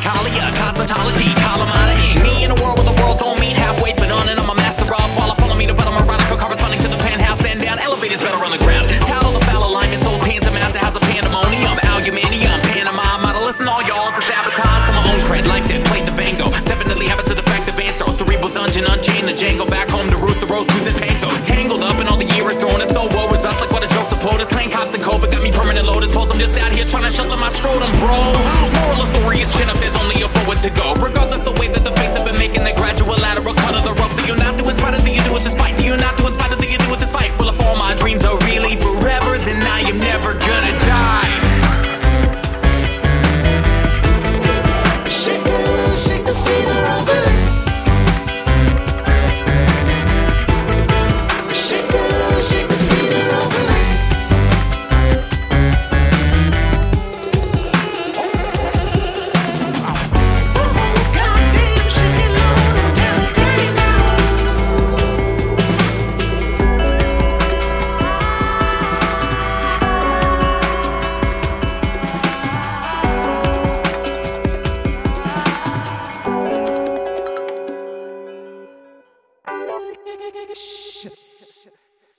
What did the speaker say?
Melancholia. Cosmetology. Column ink. Me in a world where the world don't meet halfway but on And I'm a master of while I follow me to better I'm corresponding to the penthouse and down. Elevators better on the ground. Tattle the foul alignment, so tantamount to has a pandemonium. Aluminium. Panama. Model. Listen all y'all to sabotage for my own cred. Life that played the Vango. Seven Definitely habits of defective anthro. Cerebral dungeon. Unchain the Django. Back home to roost the rose. Who's in tango. Tangled up in all the years thrown. and so woe was us like what a joke supporters. Claim cops and COVID got me permanent lotus. I'm just out here trying to shelter my scrotum, bro.